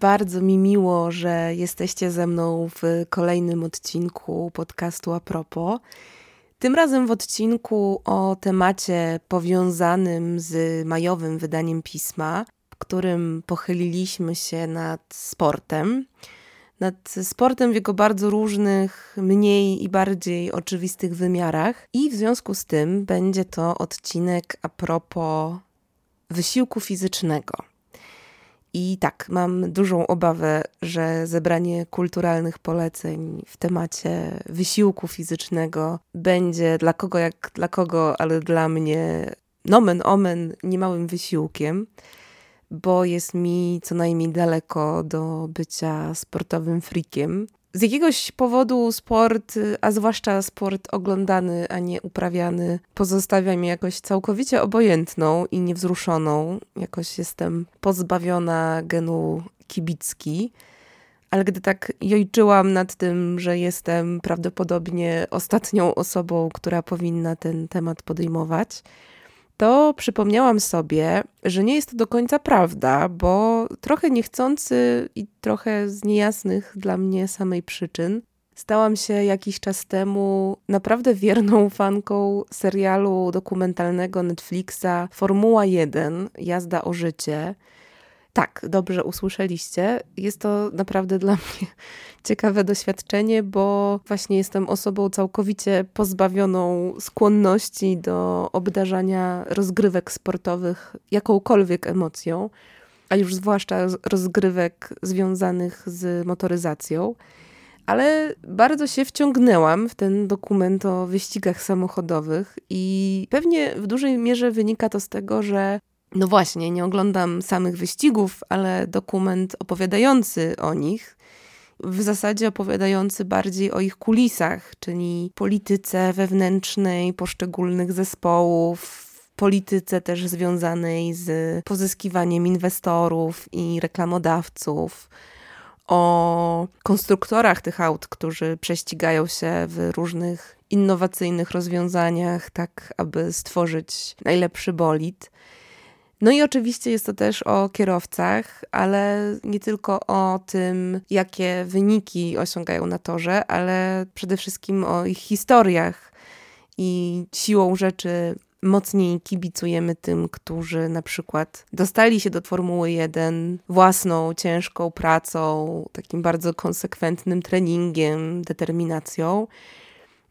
Bardzo mi miło, że jesteście ze mną w kolejnym odcinku podcastu A propos. Tym razem w odcinku o temacie powiązanym z majowym wydaniem pisma, w którym pochyliliśmy się nad sportem. Nad sportem w jego bardzo różnych, mniej i bardziej oczywistych wymiarach. I w związku z tym będzie to odcinek a propos wysiłku fizycznego. I tak, mam dużą obawę, że zebranie kulturalnych poleceń w temacie wysiłku fizycznego będzie dla kogo jak dla kogo, ale dla mnie nomen omen niemałym wysiłkiem, bo jest mi co najmniej daleko do bycia sportowym freakiem. Z jakiegoś powodu sport, a zwłaszcza sport oglądany, a nie uprawiany, pozostawia mnie jakoś całkowicie obojętną i niewzruszoną. Jakoś jestem pozbawiona genu kibicki. Ale gdy tak jojczyłam nad tym, że jestem prawdopodobnie ostatnią osobą, która powinna ten temat podejmować, to przypomniałam sobie, że nie jest to do końca prawda, bo trochę niechcący i trochę z niejasnych dla mnie samej przyczyn stałam się jakiś czas temu naprawdę wierną fanką serialu dokumentalnego Netflixa Formuła 1 Jazda o życie. Tak, dobrze usłyszeliście. Jest to naprawdę dla mnie ciekawe doświadczenie, bo właśnie jestem osobą całkowicie pozbawioną skłonności do obdarzania rozgrywek sportowych jakąkolwiek emocją, a już zwłaszcza rozgrywek związanych z motoryzacją. Ale bardzo się wciągnęłam w ten dokument o wyścigach samochodowych, i pewnie w dużej mierze wynika to z tego, że no właśnie, nie oglądam samych wyścigów, ale dokument opowiadający o nich, w zasadzie opowiadający bardziej o ich kulisach, czyli polityce wewnętrznej poszczególnych zespołów, polityce też związanej z pozyskiwaniem inwestorów i reklamodawców, o konstruktorach tych aut, którzy prześcigają się w różnych innowacyjnych rozwiązaniach, tak aby stworzyć najlepszy bolid. No i oczywiście jest to też o kierowcach, ale nie tylko o tym, jakie wyniki osiągają na torze, ale przede wszystkim o ich historiach. I siłą rzeczy mocniej kibicujemy tym, którzy na przykład dostali się do Formuły 1 własną, ciężką pracą, takim bardzo konsekwentnym treningiem, determinacją.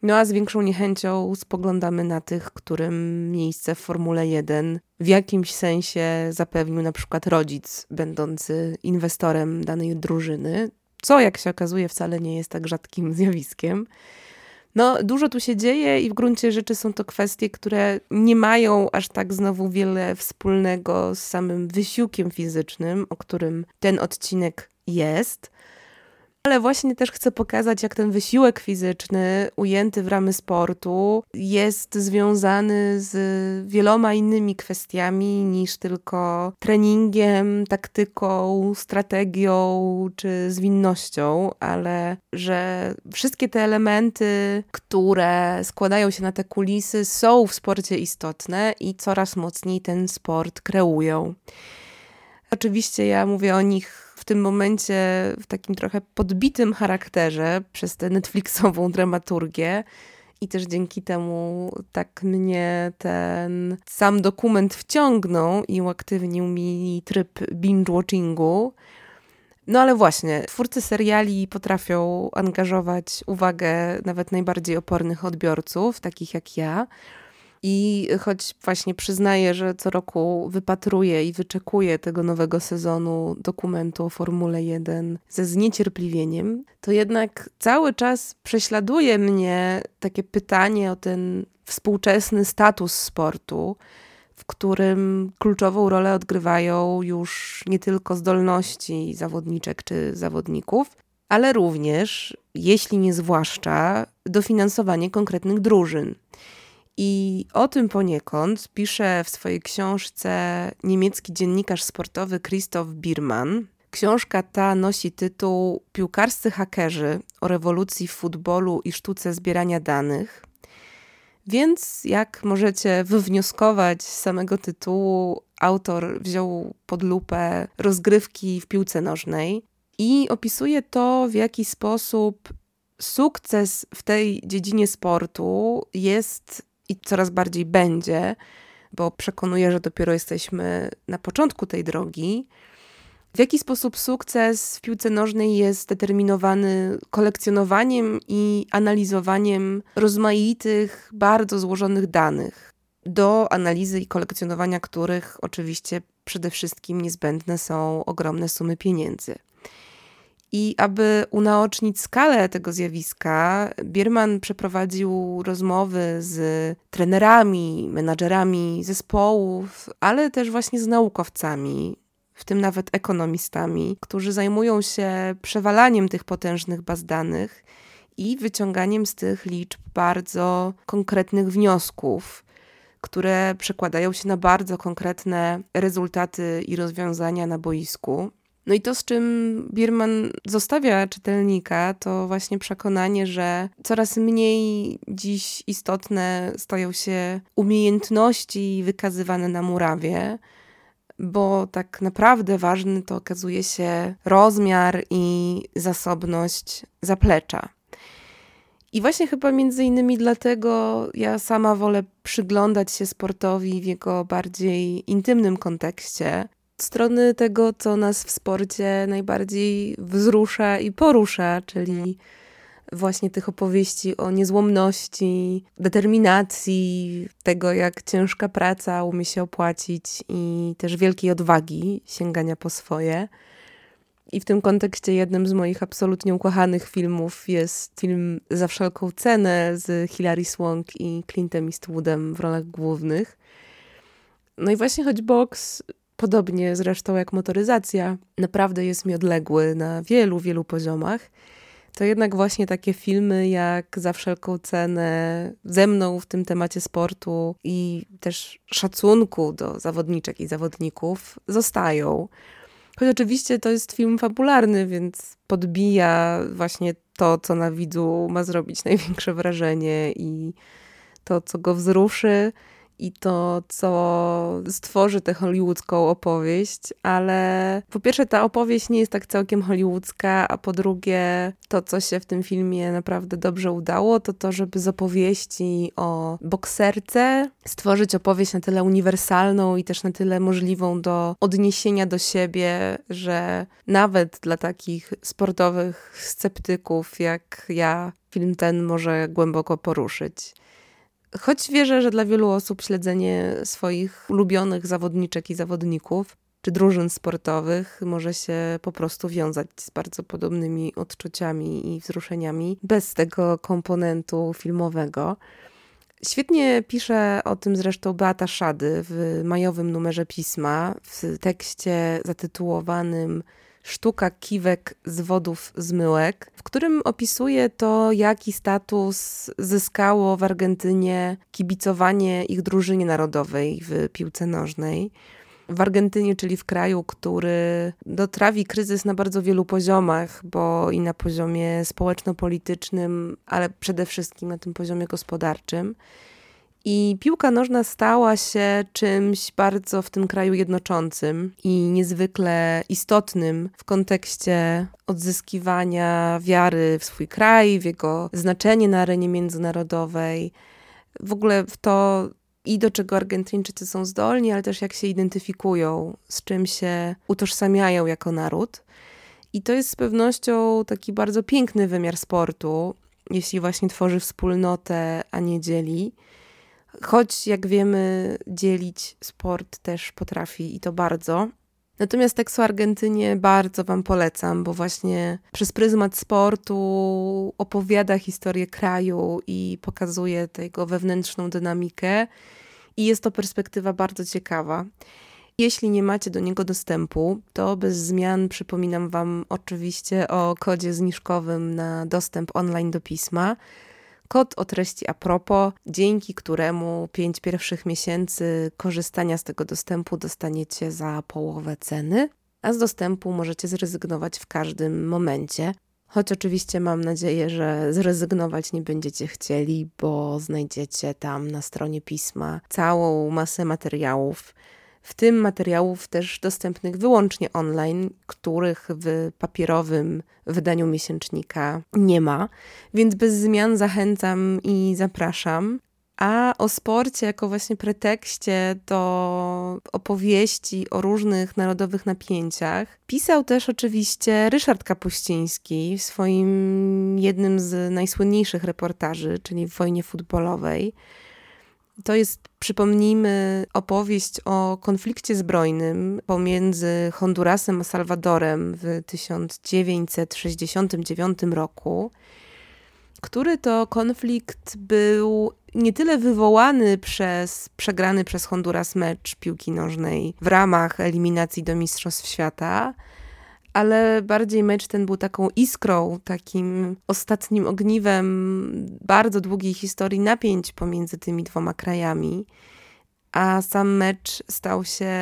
No a z większą niechęcią spoglądamy na tych, którym miejsce w Formule 1 w jakimś sensie zapewnił na przykład rodzic, będący inwestorem danej drużyny, co jak się okazuje wcale nie jest tak rzadkim zjawiskiem. No, dużo tu się dzieje i w gruncie rzeczy są to kwestie, które nie mają aż tak znowu wiele wspólnego z samym wysiłkiem fizycznym, o którym ten odcinek jest. Ale właśnie też chcę pokazać, jak ten wysiłek fizyczny ujęty w ramy sportu jest związany z wieloma innymi kwestiami niż tylko treningiem, taktyką, strategią czy zwinnością, ale że wszystkie te elementy, które składają się na te kulisy, są w sporcie istotne i coraz mocniej ten sport kreują. Oczywiście ja mówię o nich w tym momencie w takim trochę podbitym charakterze przez tę Netflixową dramaturgię. I też dzięki temu tak mnie ten sam dokument wciągnął i uaktywnił mi tryb binge-watchingu. No ale właśnie, twórcy seriali potrafią angażować uwagę nawet najbardziej opornych odbiorców, takich jak ja. I choć właśnie przyznaję, że co roku wypatruję i wyczekuję tego nowego sezonu dokumentu o Formule 1 ze zniecierpliwieniem, to jednak cały czas prześladuje mnie takie pytanie o ten współczesny status sportu, w którym kluczową rolę odgrywają już nie tylko zdolności zawodniczek czy zawodników, ale również, jeśli nie zwłaszcza, dofinansowanie konkretnych drużyn. I o tym poniekąd pisze w swojej książce niemiecki dziennikarz sportowy Christoph Biermann. Książka ta nosi tytuł Piłkarscy hakerzy o rewolucji w futbolu i sztuce zbierania danych. Więc, jak możecie wywnioskować z samego tytułu, autor wziął pod lupę rozgrywki w piłce nożnej i opisuje to, w jaki sposób sukces w tej dziedzinie sportu jest i coraz bardziej będzie, bo przekonuję, że dopiero jesteśmy na początku tej drogi. W jaki sposób sukces w piłce nożnej jest determinowany kolekcjonowaniem i analizowaniem rozmaitych, bardzo złożonych danych, do analizy i kolekcjonowania których oczywiście przede wszystkim niezbędne są ogromne sumy pieniędzy. I aby unaocznić skalę tego zjawiska, Bierman przeprowadził rozmowy z trenerami, menadżerami zespołów, ale też właśnie z naukowcami, w tym nawet ekonomistami, którzy zajmują się przewalaniem tych potężnych baz danych i wyciąganiem z tych liczb bardzo konkretnych wniosków, które przekładają się na bardzo konkretne rezultaty i rozwiązania na boisku. No i to, z czym Bierman zostawia czytelnika, to właśnie przekonanie, że coraz mniej dziś istotne stają się umiejętności wykazywane na murawie, bo tak naprawdę ważny to okazuje się rozmiar i zasobność zaplecza. I właśnie chyba między innymi dlatego ja sama wolę przyglądać się sportowi w jego bardziej intymnym kontekście, strony tego, co nas w sporcie najbardziej wzrusza i porusza, czyli właśnie tych opowieści o niezłomności, determinacji, tego jak ciężka praca umie się opłacić i też wielkiej odwagi sięgania po swoje. I w tym kontekście jednym z moich absolutnie ukochanych filmów jest film Za wszelką cenę z Hilary Swank i Clintem Eastwoodem w rolach głównych. No i właśnie choć boks podobnie zresztą jak motoryzacja, naprawdę jest mi odległy na wielu, wielu poziomach, to jednak właśnie takie filmy jak Za wszelką cenę ze mną w tym temacie sportu i też szacunku do zawodniczek i zawodników zostają. Choć oczywiście to jest film fabularny, więc podbija właśnie to, co na widzu ma zrobić największe wrażenie i to, co go wzruszy i to, co stworzy tę hollywoodzką opowieść, ale po pierwsze ta opowieść nie jest tak całkiem hollywoodzka, a po drugie to, co się w tym filmie naprawdę dobrze udało, to to, żeby z opowieści o bokserce stworzyć opowieść na tyle uniwersalną i też na tyle możliwą do odniesienia do siebie, że nawet dla takich sportowych sceptyków jak ja film ten może głęboko poruszyć. Choć wierzę, że dla wielu osób śledzenie swoich ulubionych zawodniczek i zawodników czy drużyn sportowych może się po prostu wiązać z bardzo podobnymi odczuciami i wzruszeniami bez tego komponentu filmowego. Świetnie pisze o tym zresztą Beata Szady w majowym numerze pisma w tekście zatytułowanym Sztuka kiwek z wodów zmyłek, w którym opisuje to, jaki status zyskało w Argentynie kibicowanie ich drużynie narodowej w piłce nożnej. W Argentynie, czyli w kraju, który dotrawi kryzys na bardzo wielu poziomach, bo i na poziomie społeczno-politycznym, ale przede wszystkim na tym poziomie gospodarczym. I piłka nożna stała się czymś bardzo w tym kraju jednoczącym i niezwykle istotnym w kontekście odzyskiwania wiary w swój kraj, w jego znaczenie na arenie międzynarodowej, w ogóle w to, i do czego Argentyńczycy są zdolni, ale też jak się identyfikują, z czym się utożsamiają jako naród. I to jest z pewnością taki bardzo piękny wymiar sportu, jeśli właśnie tworzy wspólnotę, a nie dzieli. Choć, jak wiemy, dzielić sport też potrafi i to bardzo. Natomiast tekst o Argentynie bardzo Wam polecam, bo właśnie przez pryzmat sportu opowiada historię kraju i pokazuje tego wewnętrzną dynamikę. I jest to perspektywa bardzo ciekawa. Jeśli nie macie do niego dostępu, to bez zmian przypominam Wam oczywiście o kodzie zniżkowym na dostęp online do pisma. Kod o treści a propos, dzięki któremu pięć pierwszych miesięcy korzystania z tego dostępu dostaniecie za połowę ceny, a z dostępu możecie zrezygnować w każdym momencie. Choć oczywiście mam nadzieję, że zrezygnować nie będziecie chcieli, bo znajdziecie tam na stronie pisma całą masę materiałów, w tym materiałów też dostępnych wyłącznie online, których w papierowym wydaniu miesięcznika nie ma. Więc bez zmian zachęcam i zapraszam. A o sporcie jako właśnie pretekście do opowieści o różnych narodowych napięciach pisał też oczywiście Ryszard Kapuściński w swoim jednym z najsłynniejszych reportaży, czyli w wojnie futbolowej. To jest, przypomnijmy, opowieść o konflikcie zbrojnym pomiędzy Hondurasem a Salwadorem w 1969 roku, który to konflikt był nie tyle wywołany przez przegrany przez Honduras mecz piłki nożnej w ramach eliminacji do Mistrzostw Świata, ale bardziej mecz ten był taką iskrą, takim ostatnim ogniwem bardzo długiej historii napięć pomiędzy tymi dwoma krajami. A sam mecz stał się,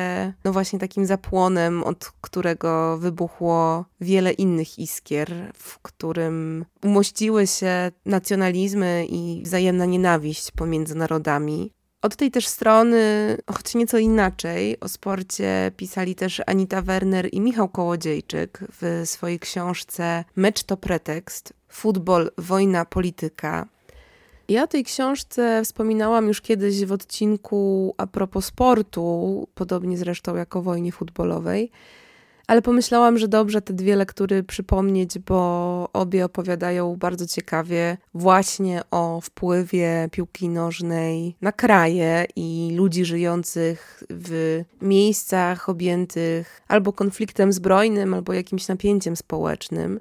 no właśnie, takim zapłonem, od którego wybuchło wiele innych iskier, w którym umościły się nacjonalizmy i wzajemna nienawiść pomiędzy narodami. Od tej też strony, choć nieco inaczej, o sporcie pisali też Anita Werner i Michał Kołodziejczyk w swojej książce Mecz to pretekst. Futbol, wojna, polityka. Ja o tej książce wspominałam już kiedyś w odcinku a propos sportu, podobnie zresztą jak o wojnie futbolowej ale pomyślałam, że dobrze te dwie lektury przypomnieć, bo obie opowiadają bardzo ciekawie właśnie o wpływie piłki nożnej na kraje i ludzi żyjących w miejscach objętych albo konfliktem zbrojnym, albo jakimś napięciem społecznym.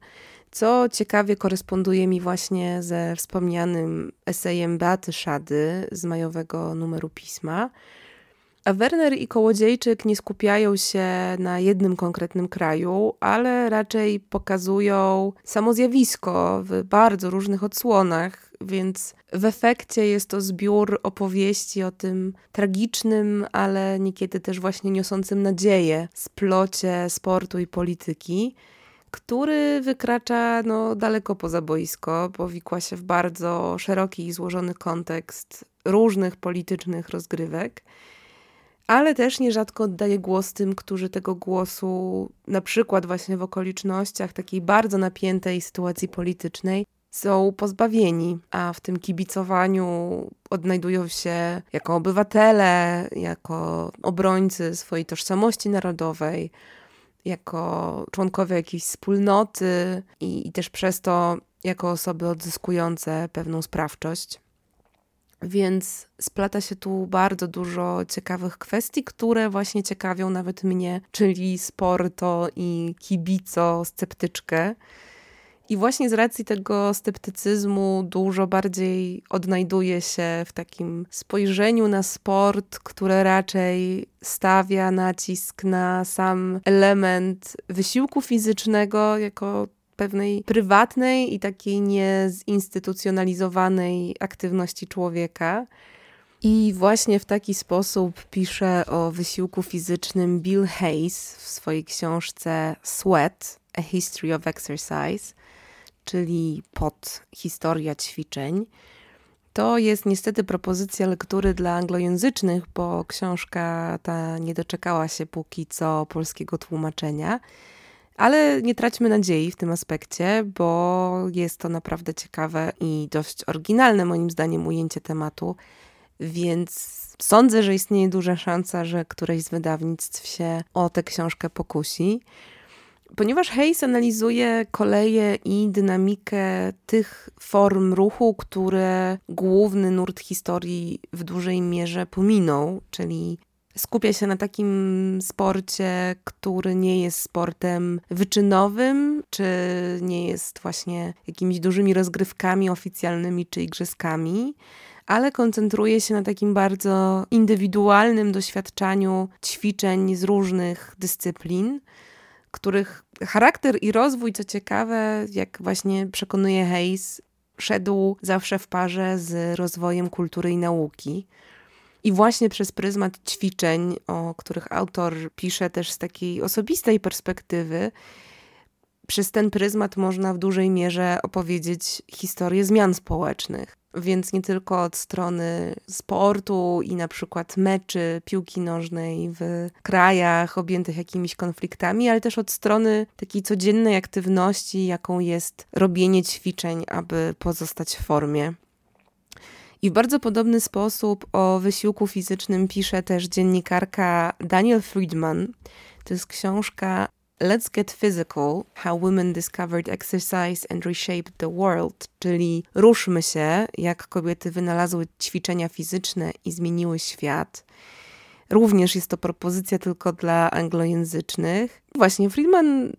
Co ciekawie koresponduje mi właśnie ze wspomnianym esejem Beaty Szady z majowego numeru pisma a Werner i Kołodziejczyk nie skupiają się na jednym konkretnym kraju, ale raczej pokazują samo zjawisko w bardzo różnych odsłonach, więc w efekcie jest to zbiór opowieści o tym tragicznym, ale niekiedy też właśnie niosącym nadzieję splocie sportu i polityki który wykracza no, daleko poza boisko, powikła się w bardzo szeroki i złożony kontekst różnych politycznych rozgrywek ale też nierzadko oddaje głos tym, którzy tego głosu, na przykład właśnie w okolicznościach takiej bardzo napiętej sytuacji politycznej, są pozbawieni, a w tym kibicowaniu odnajdują się jako obywatele, jako obrońcy swojej tożsamości narodowej, jako członkowie jakiejś wspólnoty i, i też przez to jako osoby odzyskujące pewną sprawczość. Więc splata się tu bardzo dużo ciekawych kwestii, które właśnie ciekawią nawet mnie, czyli sporto i kibico sceptyczkę. I właśnie z racji tego sceptycyzmu dużo bardziej odnajduje się w takim spojrzeniu na sport, które raczej stawia nacisk na sam element wysiłku fizycznego jako pewnej prywatnej i takiej niezinstytucjonalizowanej aktywności człowieka. I właśnie w taki sposób pisze o wysiłku fizycznym Bill Hayes w swojej książce Sweat: A History of Exercise, czyli pod historia ćwiczeń. To jest niestety propozycja lektury dla anglojęzycznych, bo książka ta nie doczekała się póki co polskiego tłumaczenia. Ale nie traćmy nadziei w tym aspekcie, bo jest to naprawdę ciekawe i dość oryginalne, moim zdaniem, ujęcie tematu. Więc sądzę, że istnieje duża szansa, że któreś z wydawnictw się o tę książkę pokusi. Ponieważ Hayes analizuje koleje i dynamikę tych form ruchu, które główny nurt historii w dużej mierze pominął, czyli skupia się na takim sporcie, który nie jest sportem wyczynowym, czy nie jest właśnie jakimiś dużymi rozgrywkami oficjalnymi czy igrzyskami, ale koncentruje się na takim bardzo indywidualnym doświadczaniu ćwiczeń z różnych dyscyplin, których charakter i rozwój, co ciekawe, jak właśnie przekonuje Hayes, szedł zawsze w parze z rozwojem kultury i nauki. I właśnie przez pryzmat ćwiczeń, o których autor pisze też z takiej osobistej perspektywy, przez ten pryzmat można w dużej mierze opowiedzieć historię zmian społecznych. Więc nie tylko od strony sportu i na przykład meczy piłki nożnej w krajach objętych jakimiś konfliktami, ale też od strony takiej codziennej aktywności, jaką jest robienie ćwiczeń, aby pozostać w formie. I w bardzo podobny sposób o wysiłku fizycznym pisze też dziennikarka Daniel Friedman. To jest książka Let's Get Physical: How Women Discovered Exercise and Reshaped the World, czyli Ruszmy się, jak kobiety wynalazły ćwiczenia fizyczne i zmieniły świat. Również jest to propozycja tylko dla anglojęzycznych. Właśnie Friedman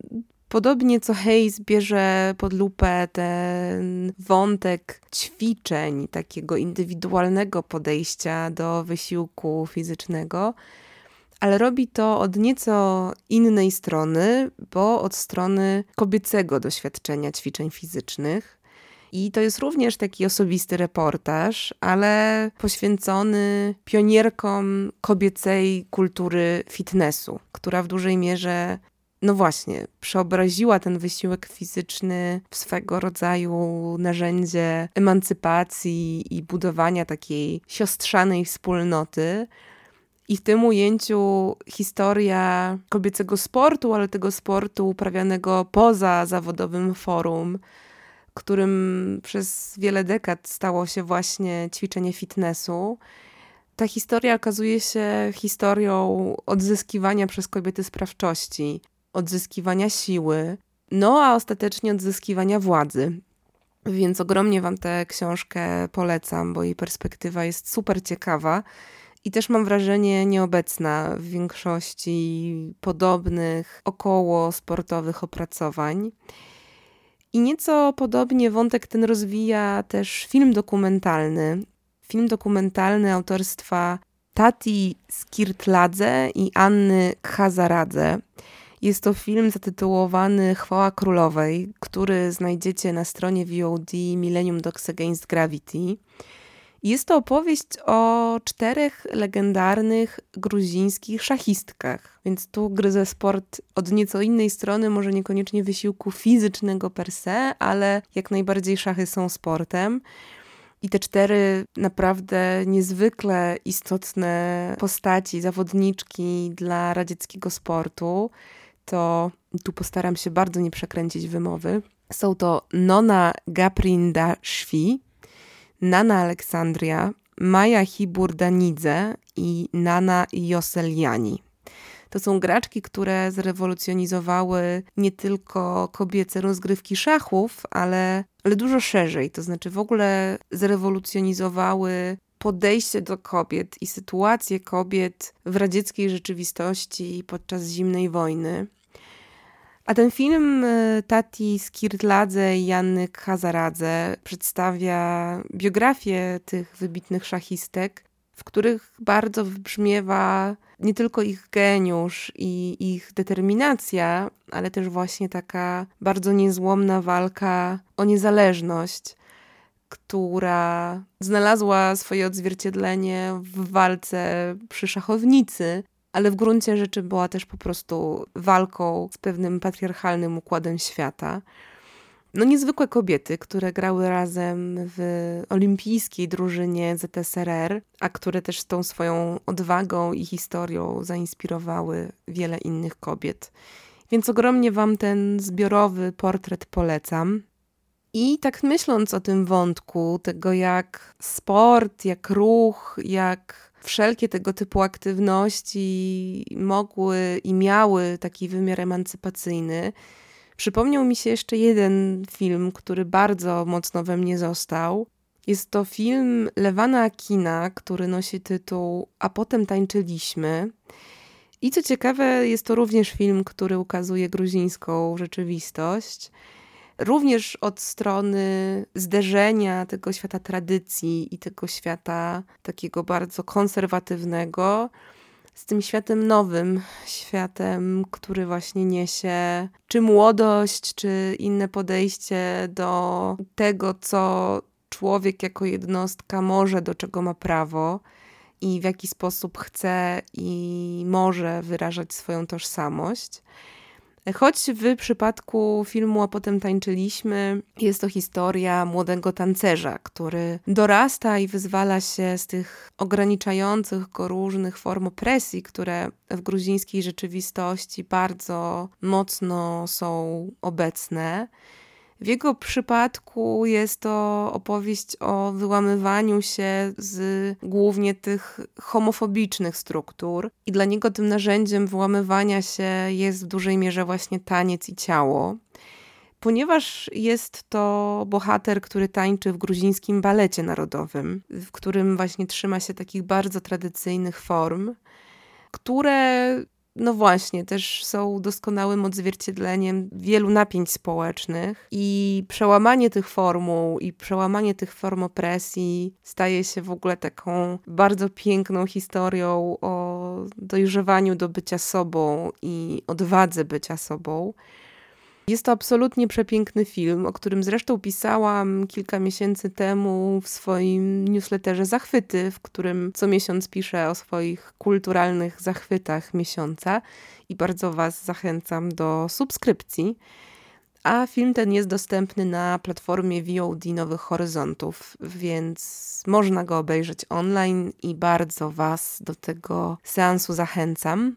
Podobnie co Hayes bierze pod lupę ten wątek ćwiczeń, takiego indywidualnego podejścia do wysiłku fizycznego, ale robi to od nieco innej strony, bo od strony kobiecego doświadczenia ćwiczeń fizycznych. I to jest również taki osobisty reportaż, ale poświęcony pionierkom kobiecej kultury fitnessu, która w dużej mierze no właśnie, przeobraziła ten wysiłek fizyczny w swego rodzaju narzędzie emancypacji i budowania takiej siostrzanej wspólnoty. I w tym ujęciu historia kobiecego sportu, ale tego sportu uprawianego poza zawodowym forum, którym przez wiele dekad stało się właśnie ćwiczenie fitnessu. Ta historia okazuje się historią odzyskiwania przez kobiety sprawczości, odzyskiwania siły, no a ostatecznie odzyskiwania władzy. Więc ogromnie Wam tę książkę polecam, bo jej perspektywa jest super ciekawa i też mam wrażenie nieobecna w większości podobnych około sportowych opracowań. I nieco podobnie wątek ten rozwija też film dokumentalny. Film dokumentalny autorstwa Tati Skirtladze i Anny Khazaradze. Jest to film zatytułowany Chwała Królowej, który znajdziecie na stronie VOD Millennium Dogs Against Gravity. Jest to opowieść o czterech legendarnych gruzińskich szachistkach, więc tu gryzę sport od nieco innej strony, może niekoniecznie wysiłku fizycznego per se, ale jak najbardziej szachy są sportem. I te cztery naprawdę niezwykle istotne postaci, zawodniczki dla radzieckiego sportu to tu postaram się bardzo nie przekręcić wymowy. Są to Nona Gaprinda Szwi, Nana Aleksandria, Maja Hiburdanidze i Nana Joseliani. To są graczki, które zrewolucjonizowały nie tylko kobiece rozgrywki szachów, ale, ale dużo szerzej. To znaczy w ogóle zrewolucjonizowały podejście do kobiet i sytuację kobiet w radzieckiej rzeczywistości podczas zimnej wojny. A ten film e, Tati Skirtladze i Janny Hazaradze przedstawia biografię tych wybitnych szachistek, w których bardzo wybrzmiewa nie tylko ich geniusz i ich determinacja, ale też właśnie taka bardzo niezłomna walka o niezależność, która znalazła swoje odzwierciedlenie w walce przy szachownicy, ale w gruncie rzeczy była też po prostu walką z pewnym patriarchalnym układem świata. No niezwykłe kobiety, które grały razem w olimpijskiej drużynie ZSRR, a które też tą swoją odwagą i historią zainspirowały wiele innych kobiet. Więc ogromnie Wam ten zbiorowy portret polecam. I tak myśląc o tym wątku, tego jak sport, jak ruch, jak wszelkie tego typu aktywności mogły i miały taki wymiar emancypacyjny. Przypomniał mi się jeszcze jeden film, który bardzo mocno we mnie został. Jest to film Lewana Akina, który nosi tytuł A potem tańczyliśmy. I co ciekawe, jest to również film, który ukazuje gruzińską rzeczywistość. Również od strony zderzenia tego świata tradycji i tego świata takiego bardzo konserwatywnego z tym światem nowym, światem, który właśnie niesie czy młodość, czy inne podejście do tego, co człowiek jako jednostka może, do czego ma prawo i w jaki sposób chce i może wyrażać swoją tożsamość. Choć w przypadku filmu A potem tańczyliśmy, jest to historia młodego tancerza, który dorasta i wyzwala się z tych ograniczających go różnych form opresji, które w gruzińskiej rzeczywistości bardzo mocno są obecne. W jego przypadku jest to opowieść o wyłamywaniu się z głównie tych homofobicznych struktur, i dla niego tym narzędziem wyłamywania się jest w dużej mierze właśnie taniec i ciało. Ponieważ jest to bohater, który tańczy w gruzińskim balecie narodowym, w którym właśnie trzyma się takich bardzo tradycyjnych form, które no właśnie, też są doskonałym odzwierciedleniem wielu napięć społecznych i przełamanie tych formuł i przełamanie tych form opresji staje się w ogóle taką bardzo piękną historią o dojrzewaniu do bycia sobą i odwadze bycia sobą. Jest to absolutnie przepiękny film, o którym zresztą pisałam kilka miesięcy temu w swoim newsletterze Zachwyty, w którym co miesiąc piszę o swoich kulturalnych zachwytach miesiąca i bardzo Was zachęcam do subskrypcji. A film ten jest dostępny na platformie VOD Nowych Horyzontów, więc można go obejrzeć online i bardzo Was do tego seansu zachęcam.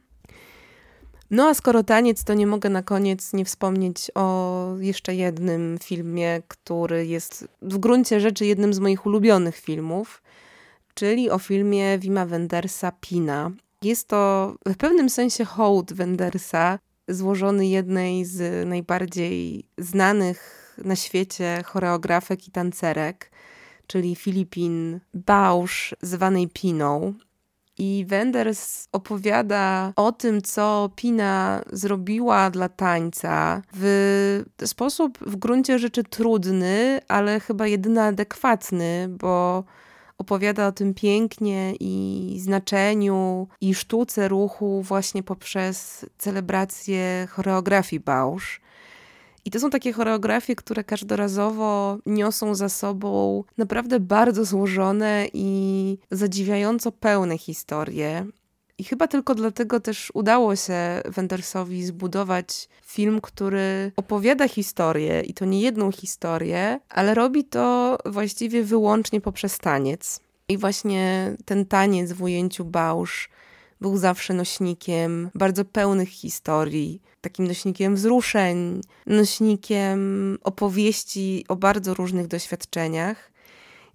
No a skoro taniec, to nie mogę na koniec nie wspomnieć o jeszcze jednym filmie, który jest w gruncie rzeczy jednym z moich ulubionych filmów, czyli o filmie Wima Wendersa Pina. Jest to w pewnym sensie hołd Wendersa, złożony jednej z najbardziej znanych na świecie choreografek i tancerek, czyli Filipin Bausch, zwanej Piną. I Wenders opowiada o tym, co Pina zrobiła dla tańca w sposób w gruncie rzeczy trudny, ale chyba jedyny adekwatny, bo opowiada o tym pięknie i znaczeniu i sztuce ruchu właśnie poprzez celebrację choreografii Bausch. I to są takie choreografie, które każdorazowo niosą za sobą naprawdę bardzo złożone i zadziwiająco pełne historie. I chyba tylko dlatego też udało się Wendersowi zbudować film, który opowiada historię i to nie jedną historię, ale robi to właściwie wyłącznie poprzez taniec. I właśnie ten taniec w ujęciu Bausch był zawsze nośnikiem bardzo pełnych historii, takim nośnikiem wzruszeń, nośnikiem opowieści o bardzo różnych doświadczeniach.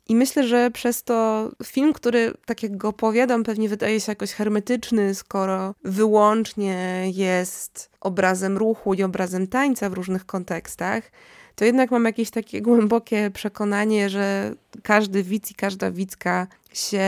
I myślę, że przez to film, który, tak jak go opowiadam, pewnie wydaje się jakoś hermetyczny, skoro wyłącznie jest obrazem ruchu i obrazem tańca w różnych kontekstach, to jednak mam jakieś takie głębokie przekonanie, że każdy widz i każda widzka się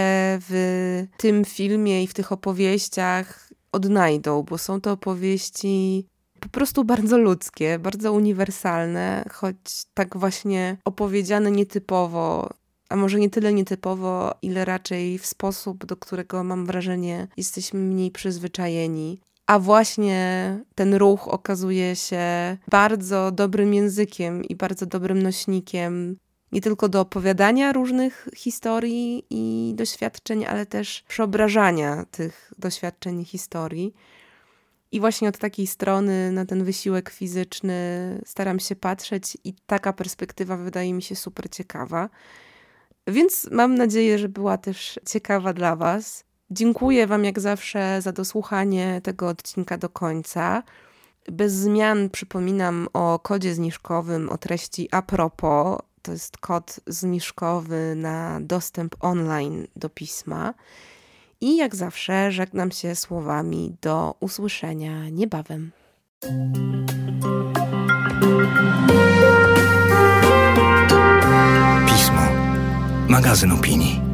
w tym filmie i w tych opowieściach odnajdą, bo są to opowieści po prostu bardzo ludzkie, bardzo uniwersalne, choć tak właśnie opowiedziane nietypowo, a może nie tyle nietypowo, ile raczej w sposób, do którego mam wrażenie jesteśmy mniej przyzwyczajeni. A właśnie ten ruch okazuje się bardzo dobrym językiem i bardzo dobrym nośnikiem nie tylko do opowiadania różnych historii i doświadczeń, ale też przeobrażania tych doświadczeń i historii. I właśnie od takiej strony na ten wysiłek fizyczny staram się patrzeć, i taka perspektywa wydaje mi się super ciekawa. Więc mam nadzieję, że była też ciekawa dla Was. Dziękuję Wam jak zawsze za dosłuchanie tego odcinka do końca. Bez zmian przypominam o kodzie zniżkowym o treści a propos. To jest kod zniżkowy na dostęp online do pisma. I jak zawsze żegnam się słowami do usłyszenia niebawem. Pismo. Magazyn opinii.